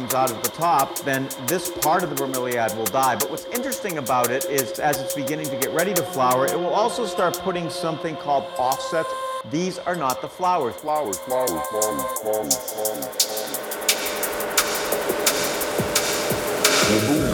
Comes out at the top, then this part of the bromeliad will die. But what's interesting about it is as it's beginning to get ready to flower, it will also start putting something called offsets. These are not the flowers. Flowers, flowers, flowers, flowers, flowers. We're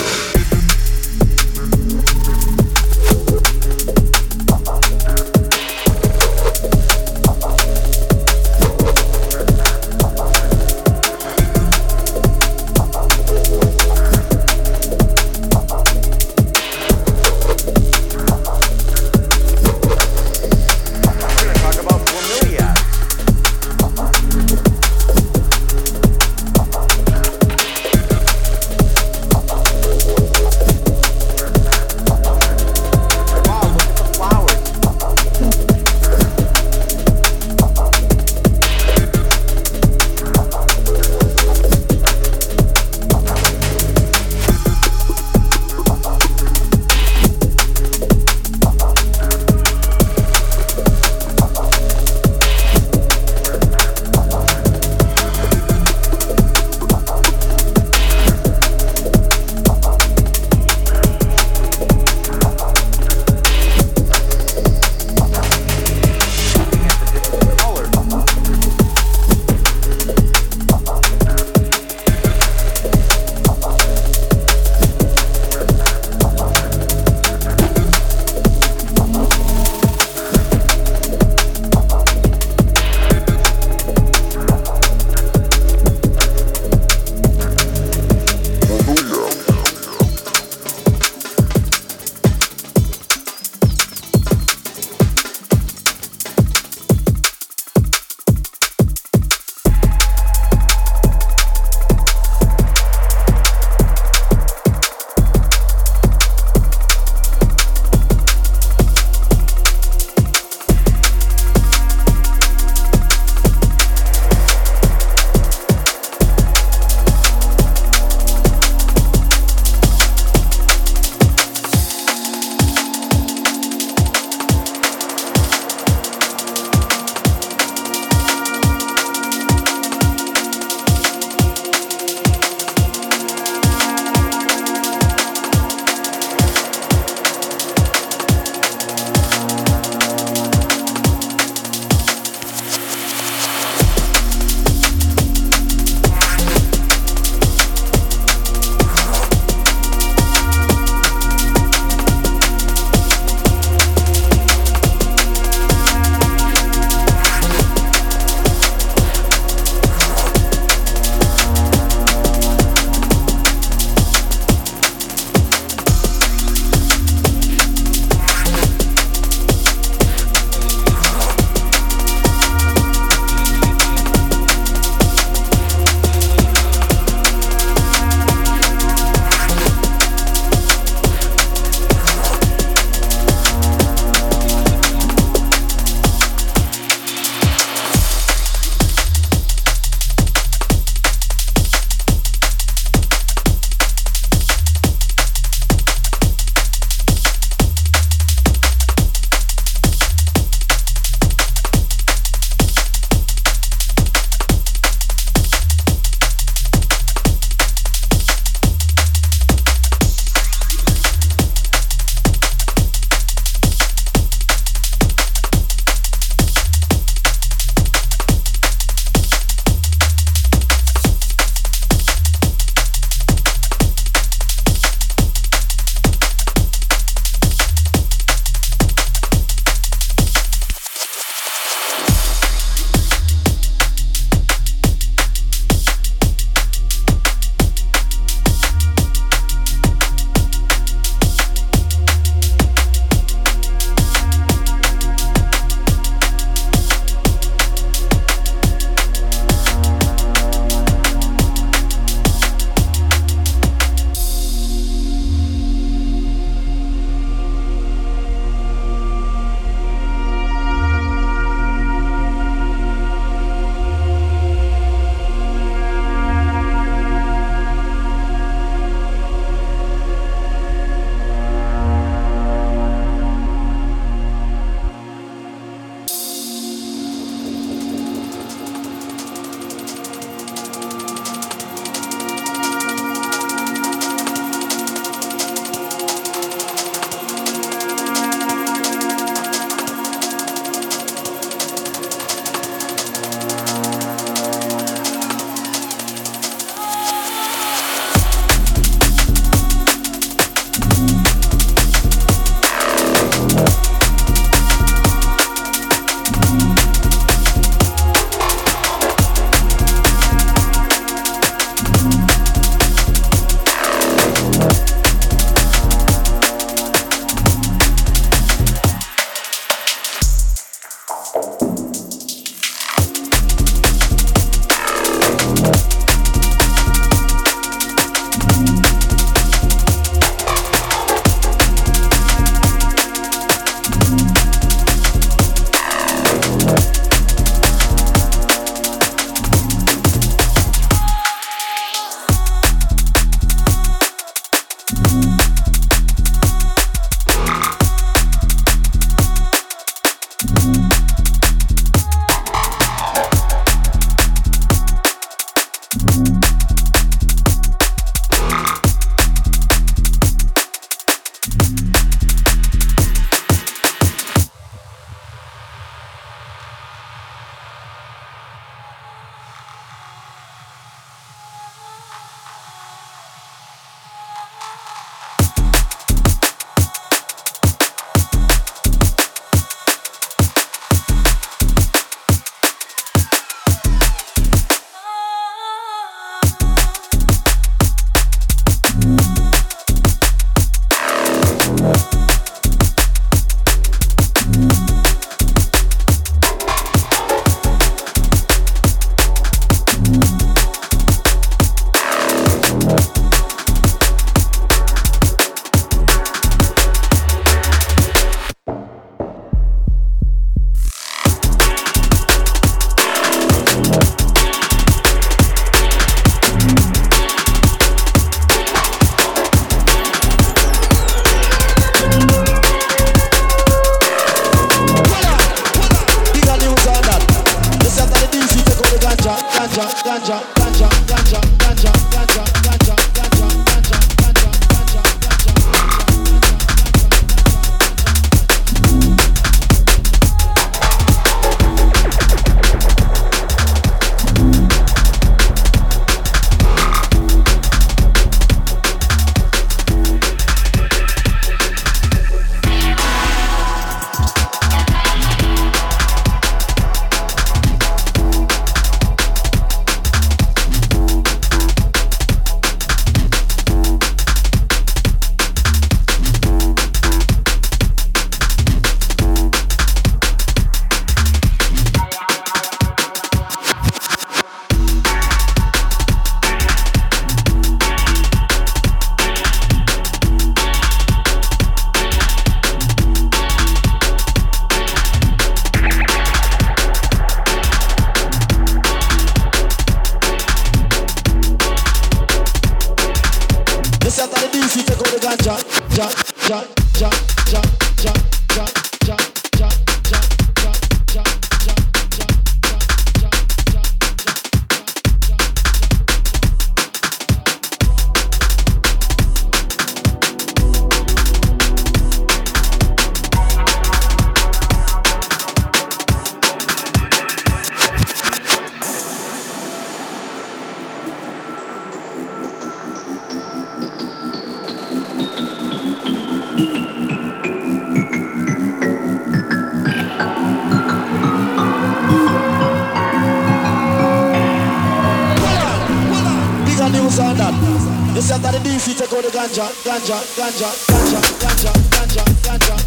this and that. This and that the DC take out the ganja, ganja, ganja, ganja, ganja, ganja, ganja.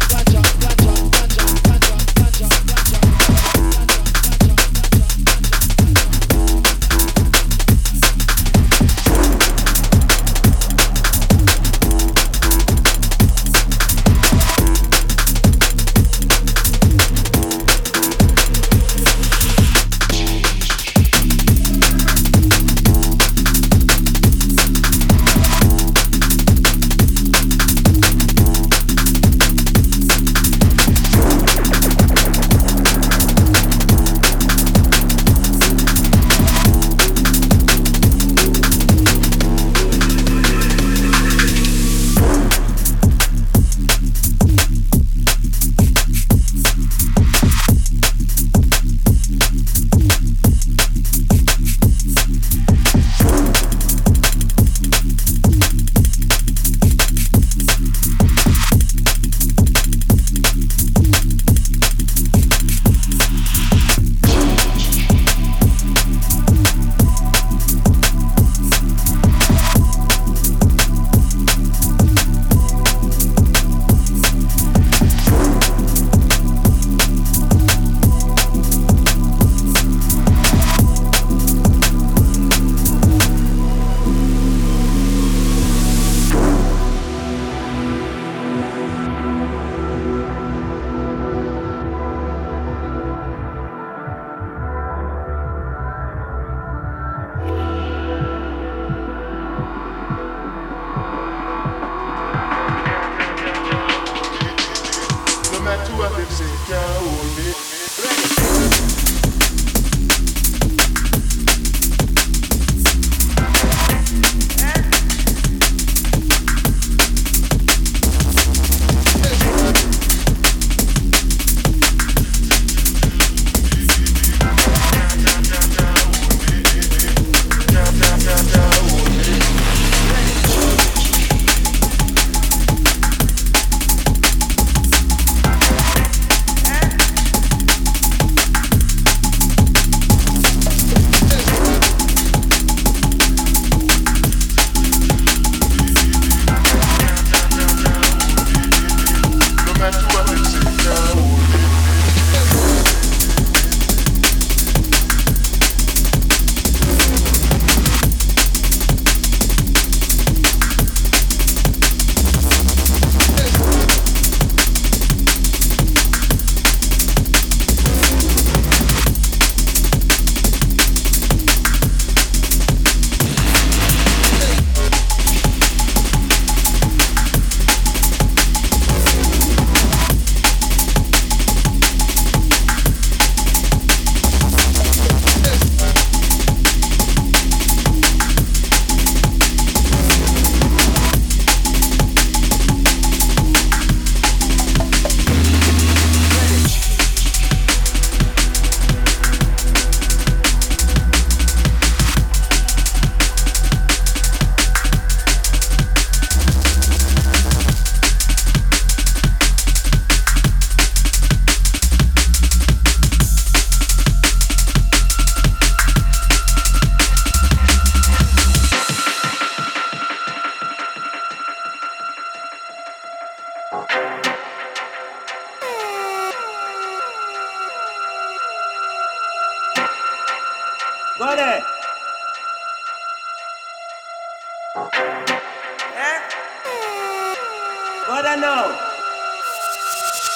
Go there.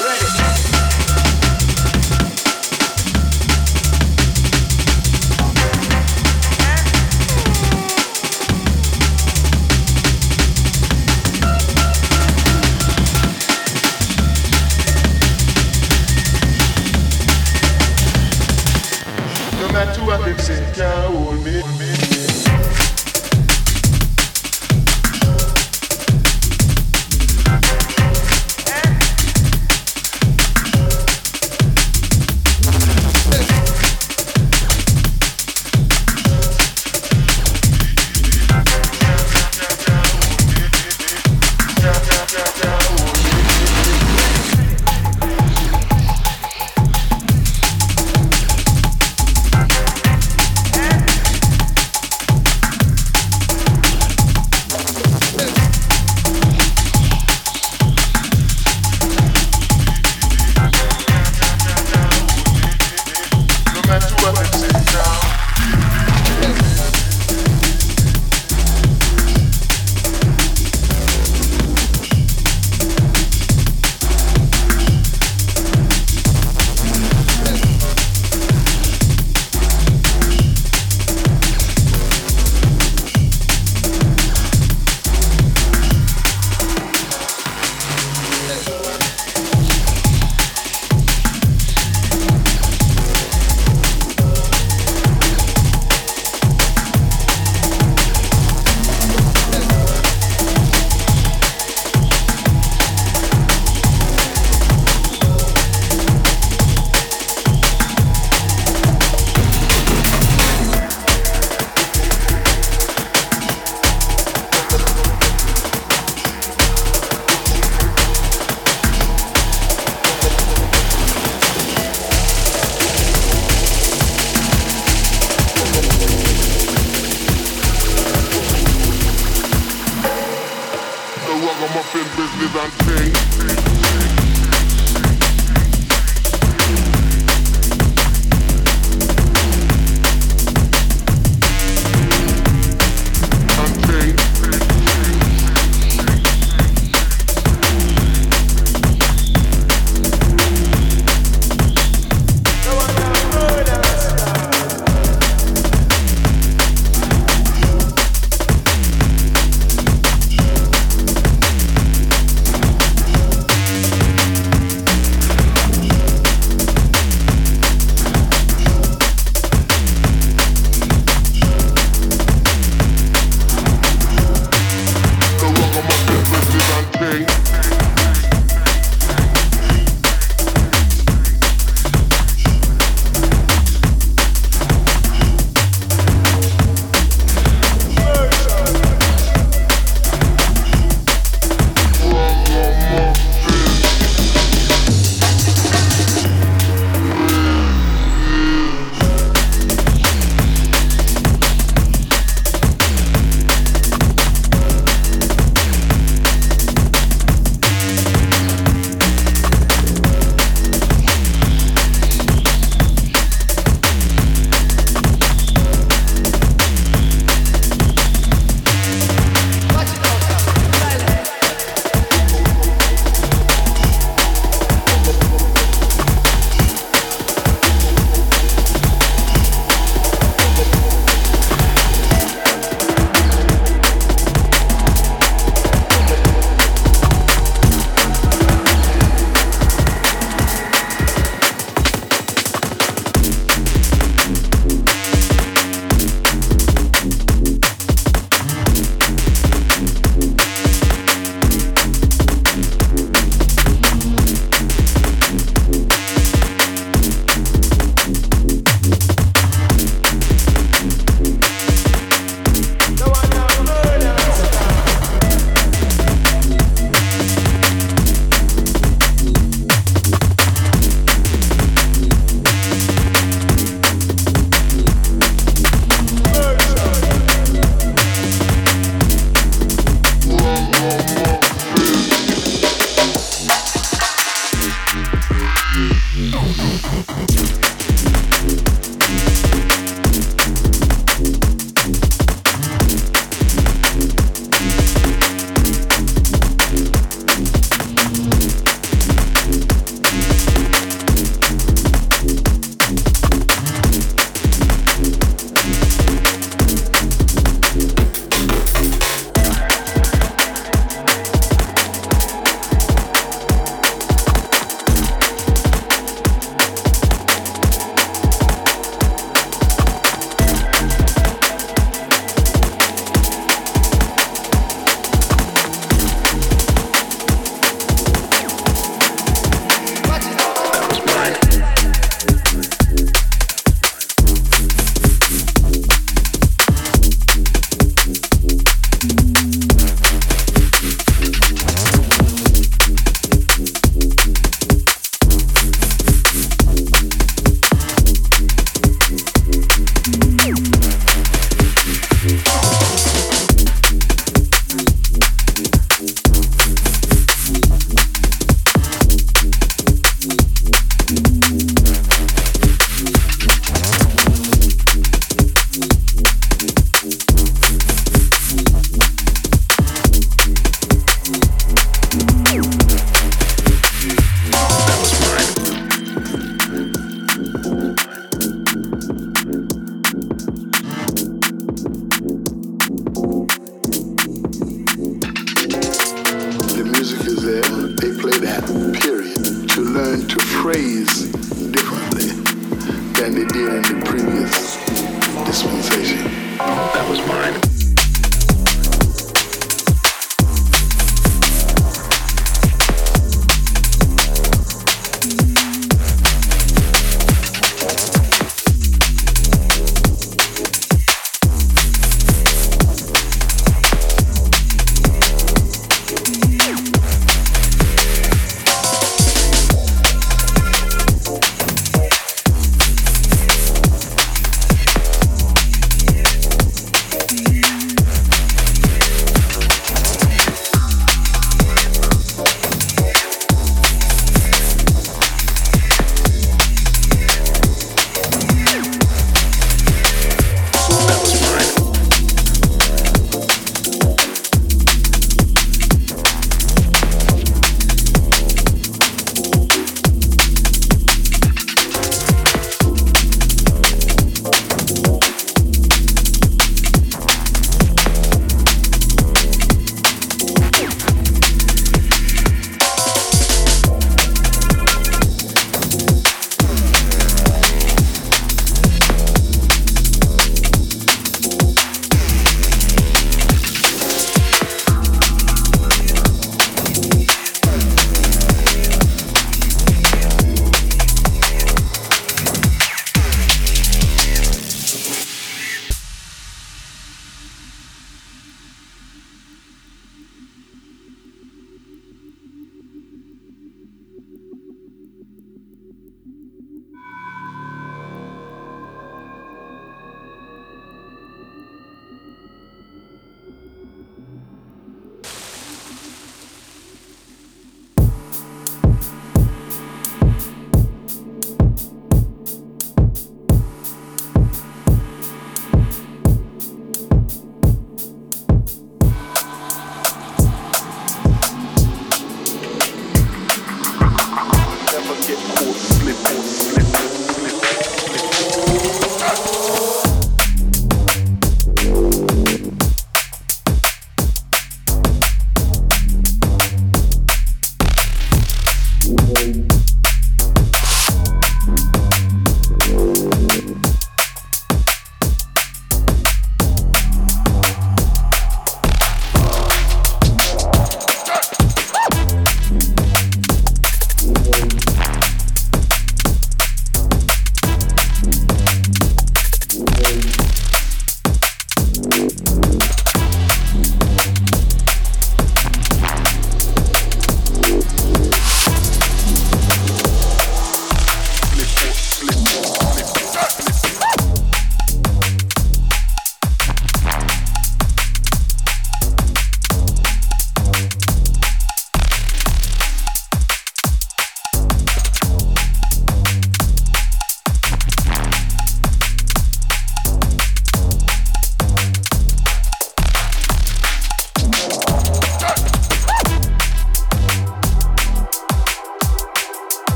Ready.